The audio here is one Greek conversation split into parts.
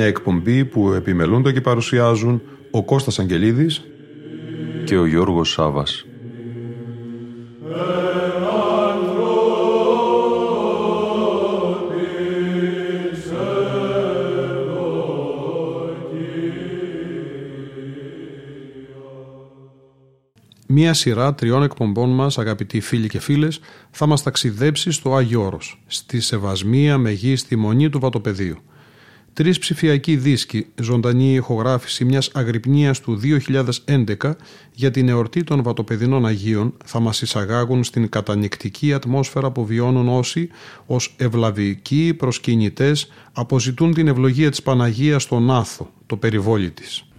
Μια εκπομπή που επιμελούνται και παρουσιάζουν ο Κώστας Αγγελίδης και ο Γιώργος Σάβας. Μία σειρά τριών εκπομπών μας, αγαπητοί φίλοι και φίλες, θα μας ταξιδέψει στο Άγιο Όρος, στη Σεβασμία Μεγή στη Μονή του Βατοπεδίου. Τρεις ψηφιακοί δίσκοι, ζωντανή ηχογράφηση μιας αγρυπνίας του 2011 για την εορτή των Βατοπεδινών Αγίων θα μας εισαγάγουν στην κατανικτική ατμόσφαιρα που βιώνουν όσοι ως ευλαβικοί προσκυνητές αποζητούν την ευλογία της Παναγίας στον Άθο, το περιβόλι της.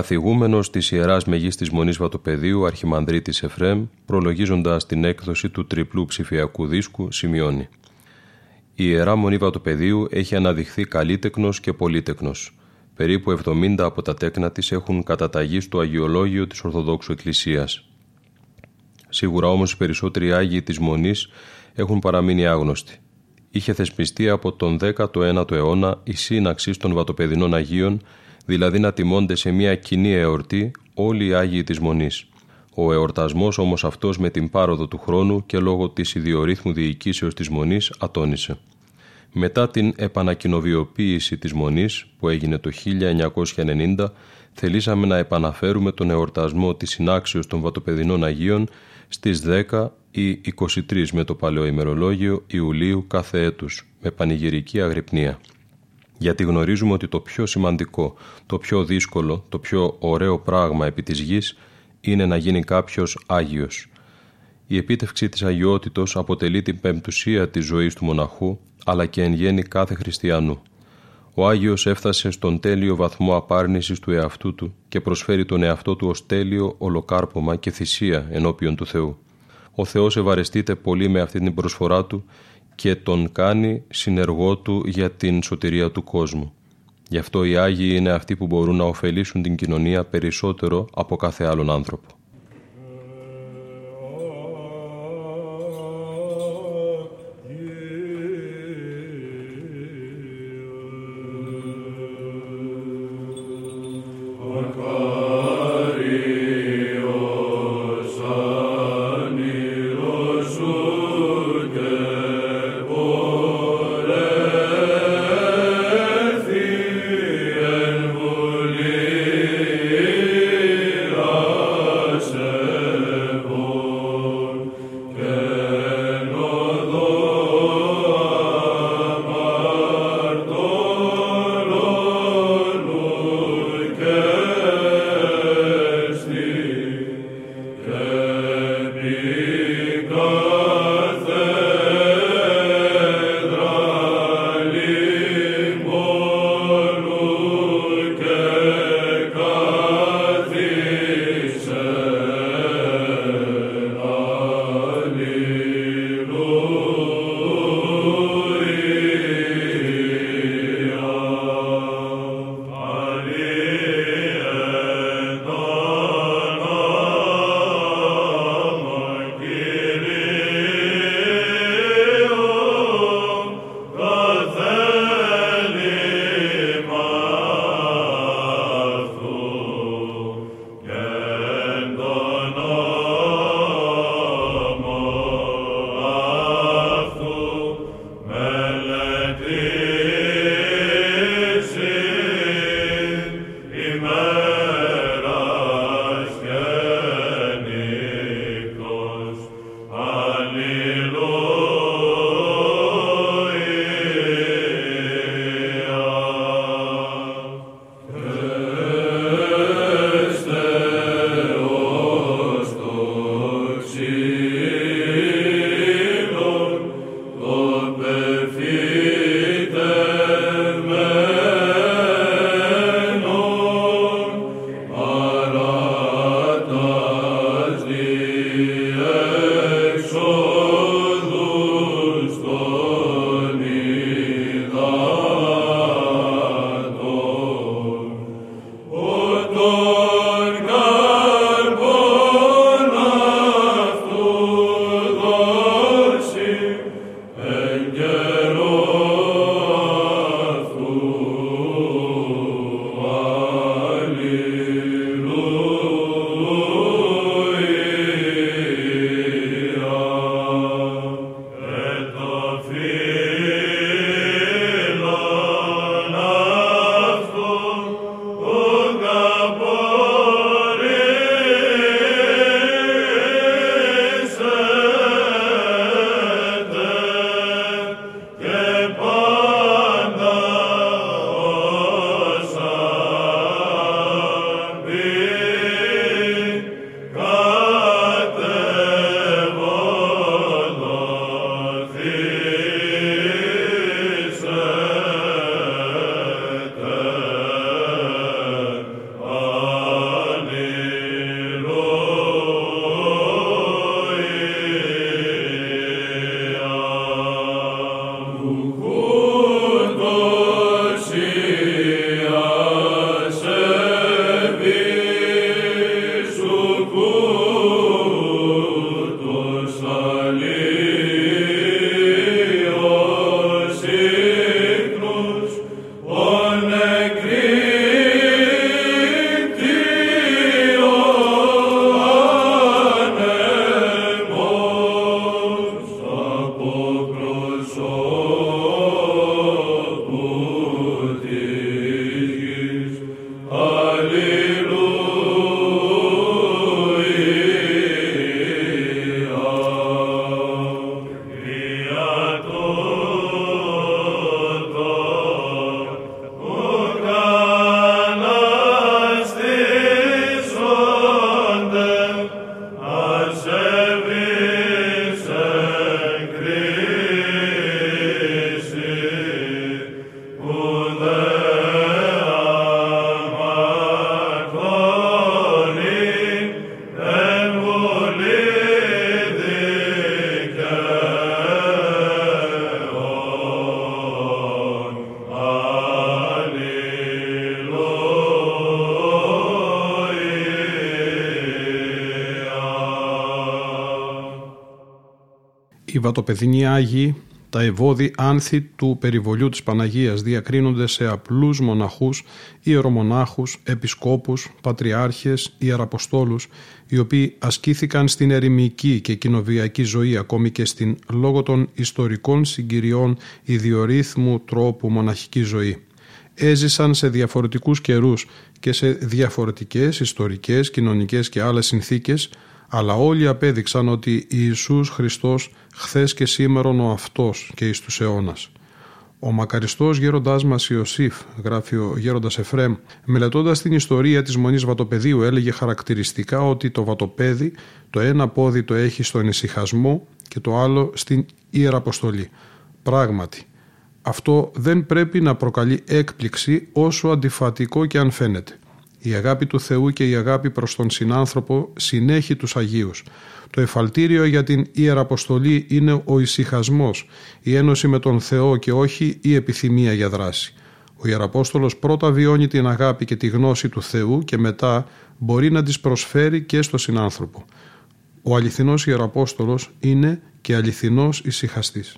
Καθηγούμενος της Ιεράς Μεγής της Μονής Βατοπεδίου, Αρχιμανδρίτης Εφρέμ, προλογίζοντας την έκδοση του τριπλού ψηφιακού δίσκου, σημειώνει «Η Ιερά Μονή Βατοπεδίου έχει αναδειχθεί καλύτεκνος και πολύτεκνος. Περίπου 70 από τα τέκνα της έχουν καταταγεί στο Αγιολόγιο της Ορθοδόξου Εκκλησίας. Σίγουρα όμως οι περισσότεροι Άγιοι της Μονής έχουν παραμείνει άγνωστοι. Είχε θεσπιστεί από τον 19ο αιώνα η σύναξη των βατοπεδινών Αγίων δηλαδή να τιμώνται σε μια κοινή εορτή όλοι οι Άγιοι της Μονής. Ο εορτασμός όμως αυτός με την πάροδο του χρόνου και λόγω της ιδιορύθμου διοικήσεως της Μονής ατόνισε. Μετά την επανακοινοβιοποίηση της Μονής που έγινε το 1990 θελήσαμε να επαναφέρουμε τον εορτασμό της συνάξεως των Βατοπεδινών Αγίων στις 10 ή 23 με το Παλαιό ημερολόγιο Ιουλίου κάθε έτους με πανηγυρική αγρυπνία γιατί γνωρίζουμε ότι το πιο σημαντικό, το πιο δύσκολο, το πιο ωραίο πράγμα επί της γης είναι να γίνει κάποιος Άγιος. Η επίτευξη της αγιότητος αποτελεί την πεμπτουσία της ζωής του μοναχού, αλλά και εν γέννη κάθε χριστιανού. Ο Άγιος έφτασε στον τέλειο βαθμό απάρνησης του εαυτού του και προσφέρει τον εαυτό του ως τέλειο ολοκάρπομα και θυσία ενώπιον του Θεού. Ο Θεός ευαρεστείται πολύ με αυτή την προσφορά του και τον κάνει συνεργό του για την σωτηρία του κόσμου. Γι' αυτό οι Άγιοι είναι αυτοί που μπορούν να ωφελήσουν την κοινωνία περισσότερο από κάθε άλλον άνθρωπο. Βατοπεδινοί Άγιοι, τα ευώδη άνθη του περιβολιού της Παναγίας διακρίνονται σε απλούς μοναχούς, ιερομονάχους, επισκόπους, πατριάρχες, ιεραποστόλους, οι οποίοι ασκήθηκαν στην ερημική και κοινοβιακή ζωή ακόμη και στην λόγω των ιστορικών συγκυριών ιδιορύθμου τρόπου μοναχική ζωή. Έζησαν σε διαφορετικούς καιρούς και σε διαφορετικές ιστορικές, κοινωνικές και άλλες συνθήκες, αλλά όλοι απέδειξαν ότι Ιησούς Χριστός χθες και σήμερον ο αυτός και εις τους αιώνας. Ο μακαριστός γέροντάς μας Ιωσήφ, γράφει ο γέροντας Εφρέμ, μελετώντας την ιστορία της Μονής Βατοπεδίου έλεγε χαρακτηριστικά ότι το βατοπέδι το ένα πόδι το έχει στον ησυχασμό και το άλλο στην Ιεραποστολή. Πράγματι, αυτό δεν πρέπει να προκαλεί έκπληξη όσο αντιφατικό και αν φαίνεται. Η αγάπη του Θεού και η αγάπη προς τον συνάνθρωπο συνέχει τους Αγίους. Το εφαλτήριο για την Ιεραποστολή είναι ο ησυχασμός, η ένωση με τον Θεό και όχι η επιθυμία για δράση. Ο Ιεραπόστολος πρώτα βιώνει την αγάπη και τη γνώση του Θεού και μετά μπορεί να τις προσφέρει και στο συνάνθρωπο. Ο αληθινός Ιεραπόστολος είναι και αληθινός ησυχαστής.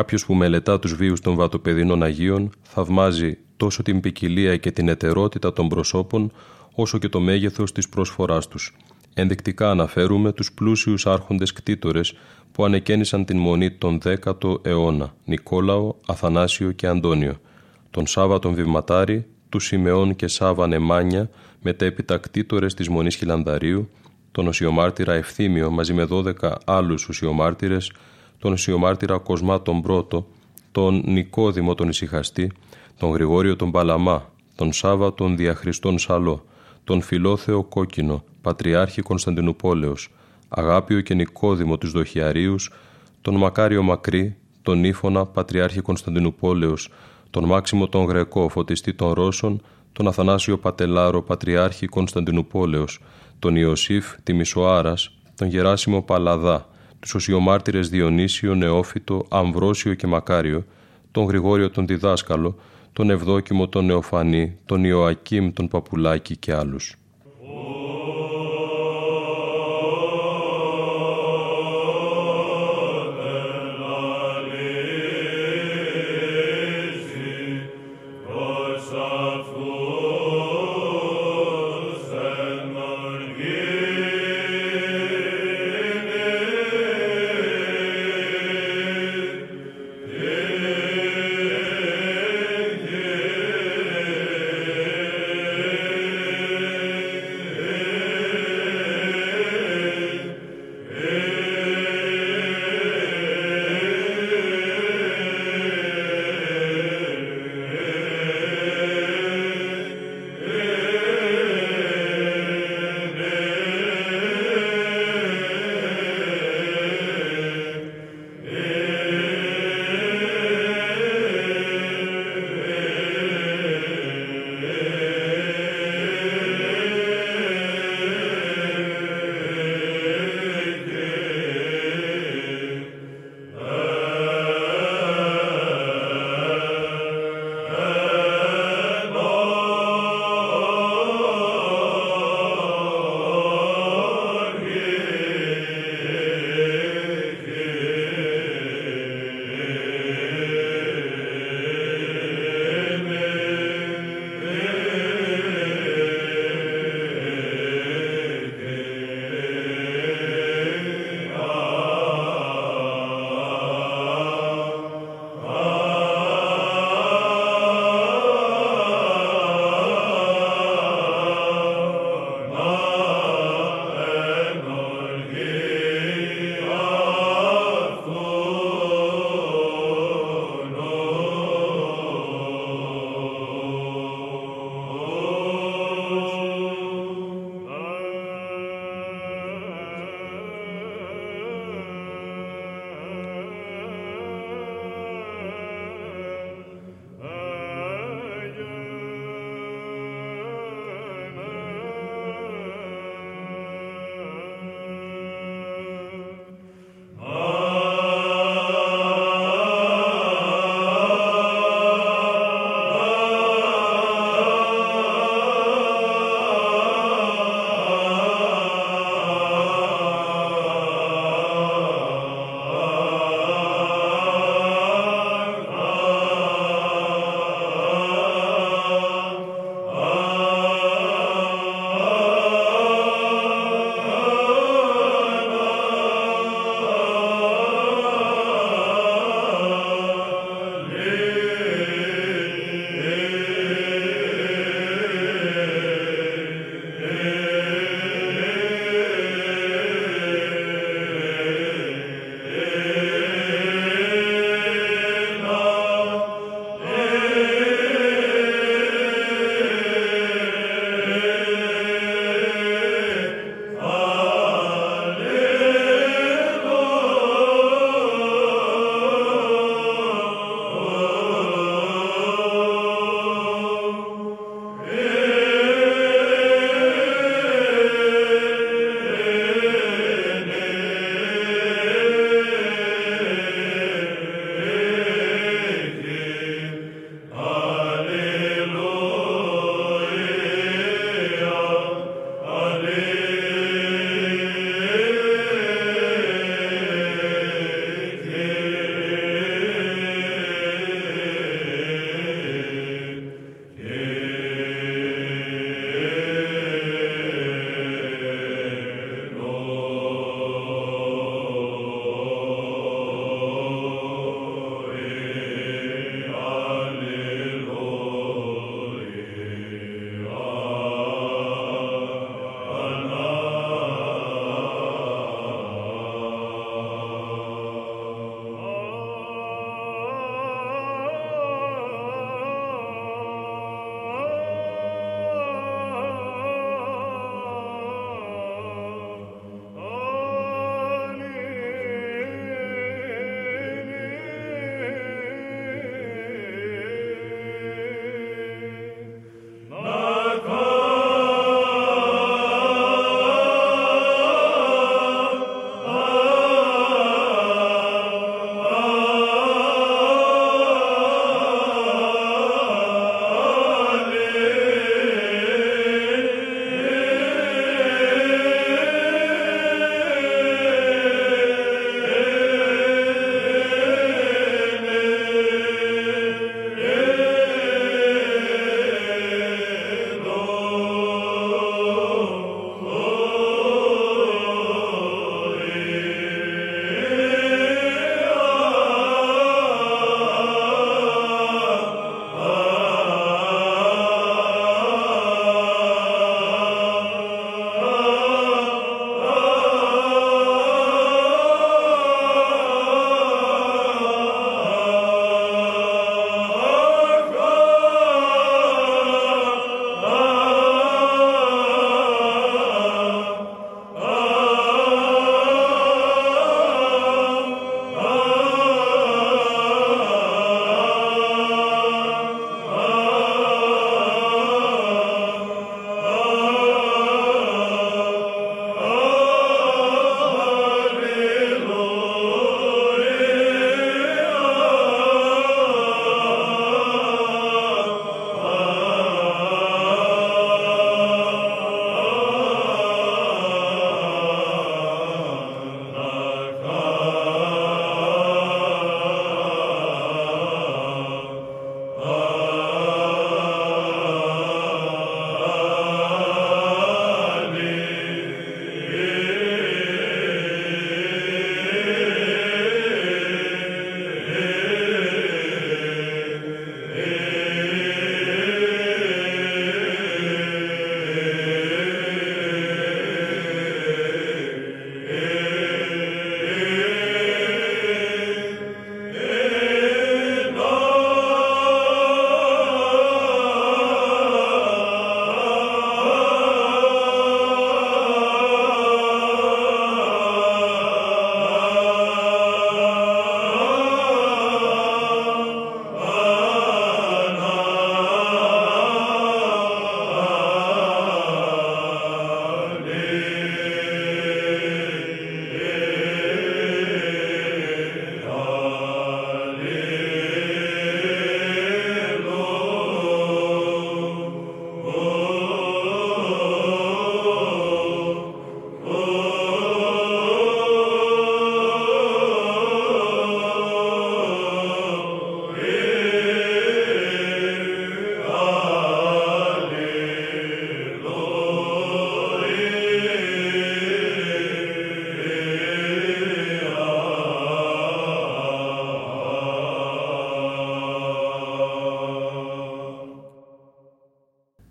Κάποιος που μελετά τους βίους των βατοπεδινών Αγίων θαυμάζει τόσο την ποικιλία και την ετερότητα των προσώπων, όσο και το μέγεθος της προσφοράς τους. Ενδεικτικά αναφέρουμε τους πλούσιους άρχοντες κτήτορες που ανεκαίνησαν την μονή τον 10ο αιώνα, Νικόλαο, Αθανάσιο και Αντώνιο, τον Σάβα τον Βηματάρη, τους Σιμεών και Σάβα Νεμάνια, μετέπειτα κτήτορες της Μονής Χιλανδαρίου, τον Οσιομάρτυρα Ευθύμιο μαζί με 12 άλλους οσιομάρτυρες, τον Οσιομάρτυρα Κοσμά τον Πρώτο, τον Νικόδημο τον Ισυχαστή, τον Γρηγόριο τον Παλαμά, τον Σάβα τον Διαχριστόν Σαλό, τον Φιλόθεο Κόκκινο, Πατριάρχη Κωνσταντινούπολεως, Αγάπιο και Νικόδημο τους Δοχιαρίους, τον Μακάριο Μακρύ, τον Ήφωνα Πατριάρχη Κωνσταντινούπολεως, τον Μάξιμο τον Γρεκό Φωτιστή των Ρώσων, τον Αθανάσιο Πατελάρο Πατριάρχη Κωνσταντινούπολεως, τον Ιωσήφ Τιμισοάρας, τον Γεράσιμο Παλαδά, τους Οσιομάρτυρες Διονύσιο, Νεόφυτο, Αμβρόσιο και Μακάριο, τον Γρηγόριο τον Διδάσκαλο, τον Ευδόκιμο τον Νεοφανή, τον Ιωακίμ τον Παπουλάκη και άλλους.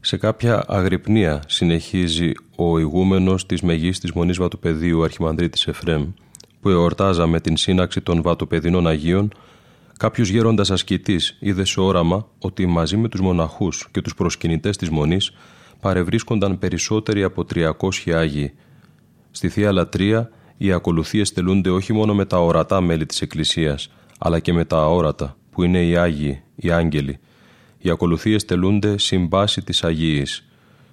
Σε κάποια αγρυπνία συνεχίζει ο ηγούμενος της Μεγίστης Μονής Βατοπεδίου Αρχιμανδρίτης Εφρέμ που εορτάζαμε την σύναξη των Βατοπεδινών Αγίων Κάποιος γέροντας ασκητής είδε σε όραμα ότι μαζί με τους μοναχούς και τους προσκυνητές της Μονής παρευρίσκονταν περισσότεροι από 300 Άγιοι. Στη θεία λατρεία οι ακολουθίες τελούνται όχι μόνο με τα ορατά μέλη της Εκκλησίας, αλλά και με τα αόρατα, που είναι οι Άγιοι, οι Άγγελοι. Οι ακολουθίες τελούνται συμπάση της Αγίη.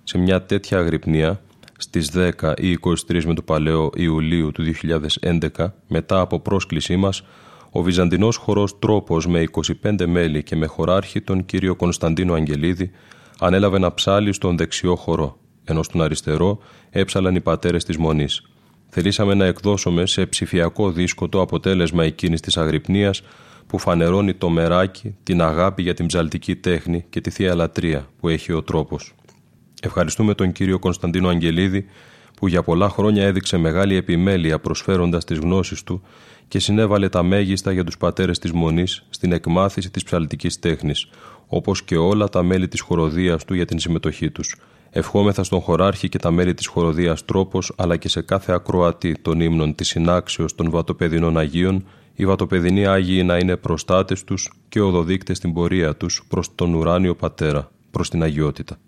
Σε μια τέτοια αγρυπνία, στις 10 ή 23 με το παλαιό Ιουλίου του 2011, μετά από πρόσκλησή μας, ο Βυζαντινός χορός Τρόπος με 25 μέλη και με χωράρχη τον κύριο Κωνσταντίνο Αγγελίδη ανέλαβε ένα ψάλι στον δεξιό χορό, ενώ στον αριστερό έψαλαν οι πατέρες της Μονής. Θελήσαμε να εκδώσουμε σε ψηφιακό δίσκο το αποτέλεσμα εκείνης της αγρυπνίας που φανερώνει το μεράκι, την αγάπη για την ψαλτική τέχνη και τη Θεία Λατρεία που έχει ο τρόπος. Ευχαριστούμε τον κύριο Κωνσταντίνο Αγγελίδη που για πολλά χρόνια έδειξε μεγάλη επιμέλεια προσφέροντας τις γνώσεις του και συνέβαλε τα μέγιστα για τους πατέρες της Μονής στην εκμάθηση της ψαλτικής τέχνης, όπως και όλα τα μέλη της χοροδίας του για την συμμετοχή τους. Ευχόμεθα στον χωράρχη και τα μέλη της χοροδίας τρόπος, αλλά και σε κάθε ακροατή των ύμνων της συνάξεως των βατοπεδινών Αγίων, οι βατοπεδινοί Άγιοι να είναι προστάτες τους και οδοδείκτες στην πορεία τους προς τον ουράνιο Πατέρα, προς την αγιότητα.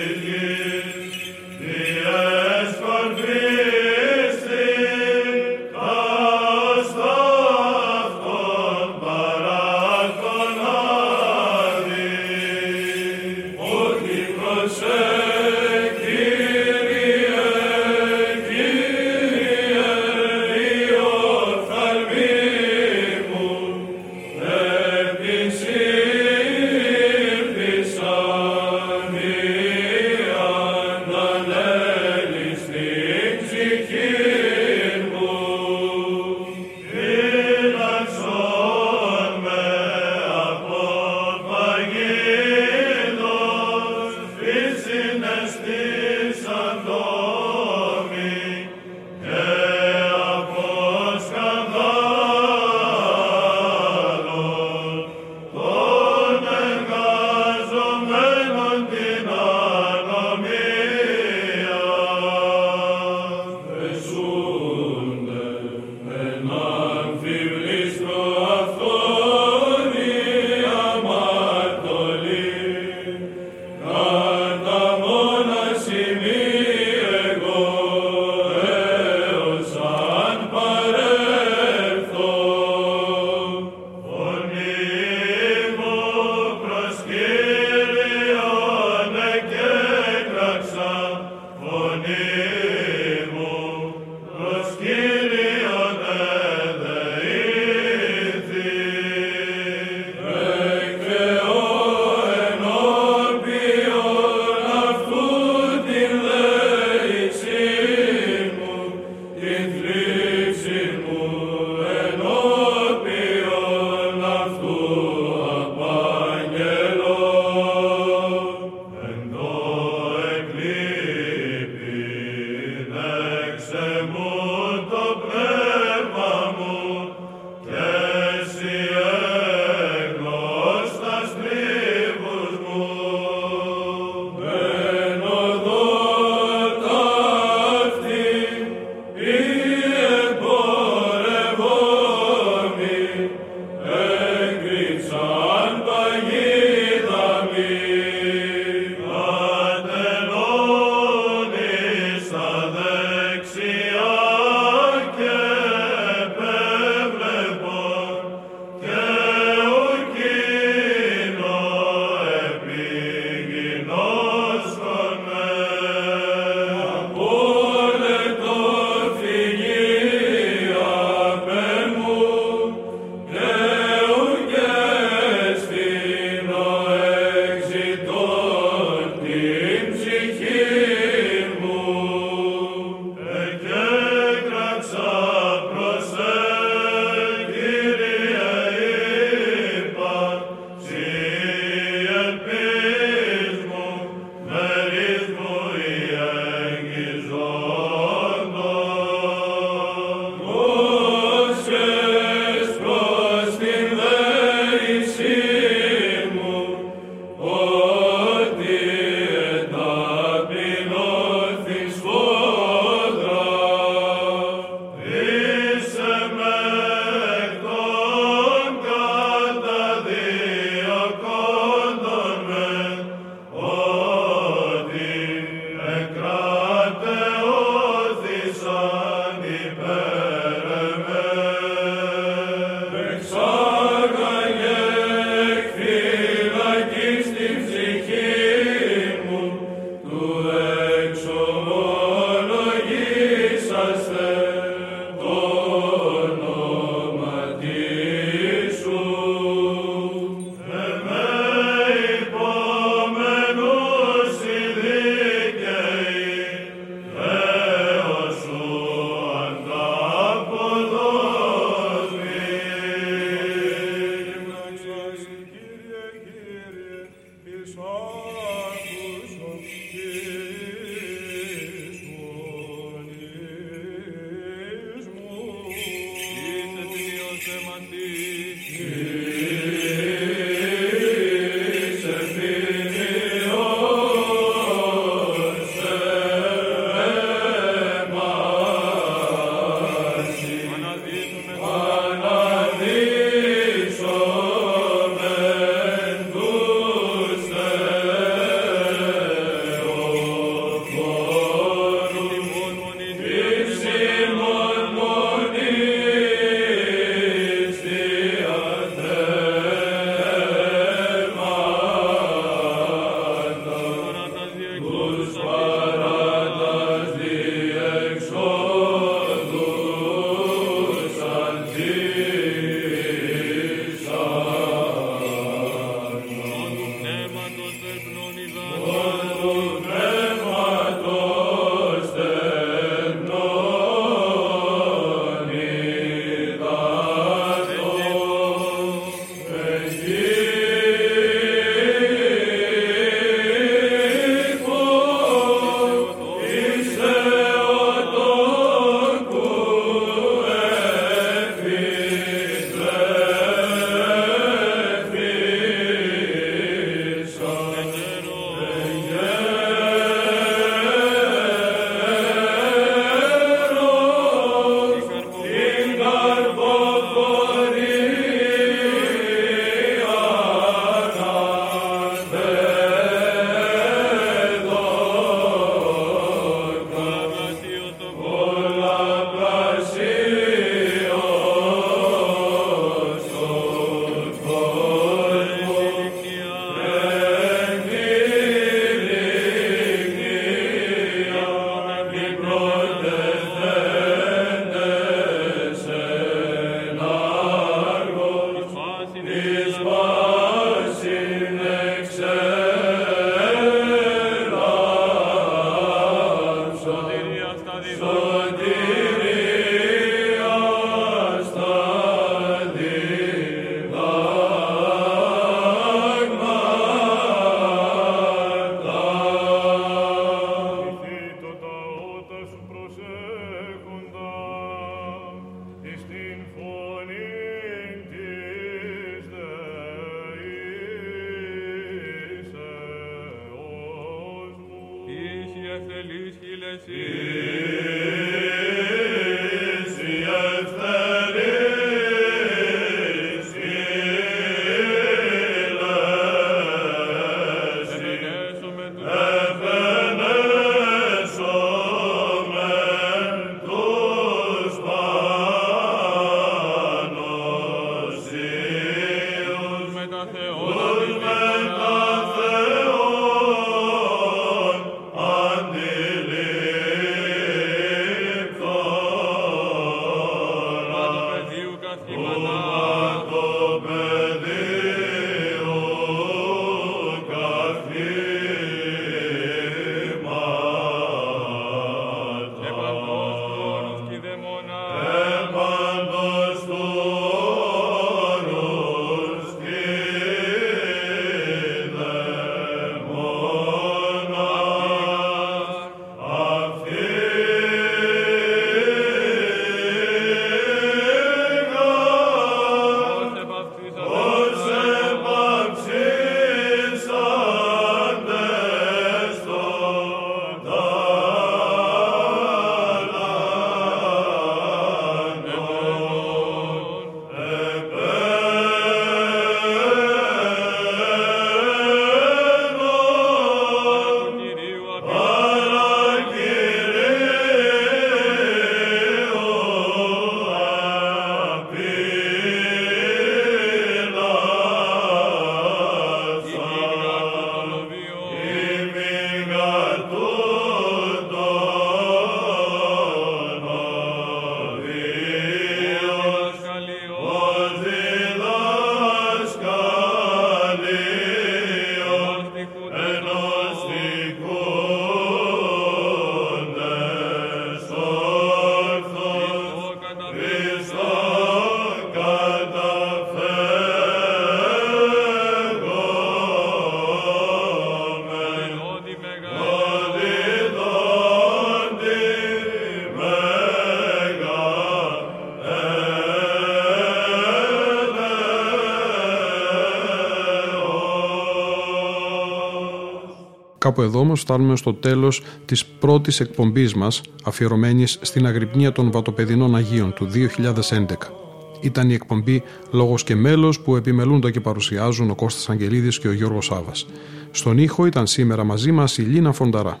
Κάπου εδώ όμως φτάνουμε στο τέλος της πρώτης εκπομπής μας, αφιερωμένης στην αγρυπνία των Βατοπεδινών Αγίων του 2011. Ήταν η εκπομπή Λόγος και Μέλος που επιμελούνται και παρουσιάζουν ο Κώστας Αγγελίδης και ο Γιώργος Σάβας. Στον ήχο ήταν σήμερα μαζί μας η Λίνα Φονταρά.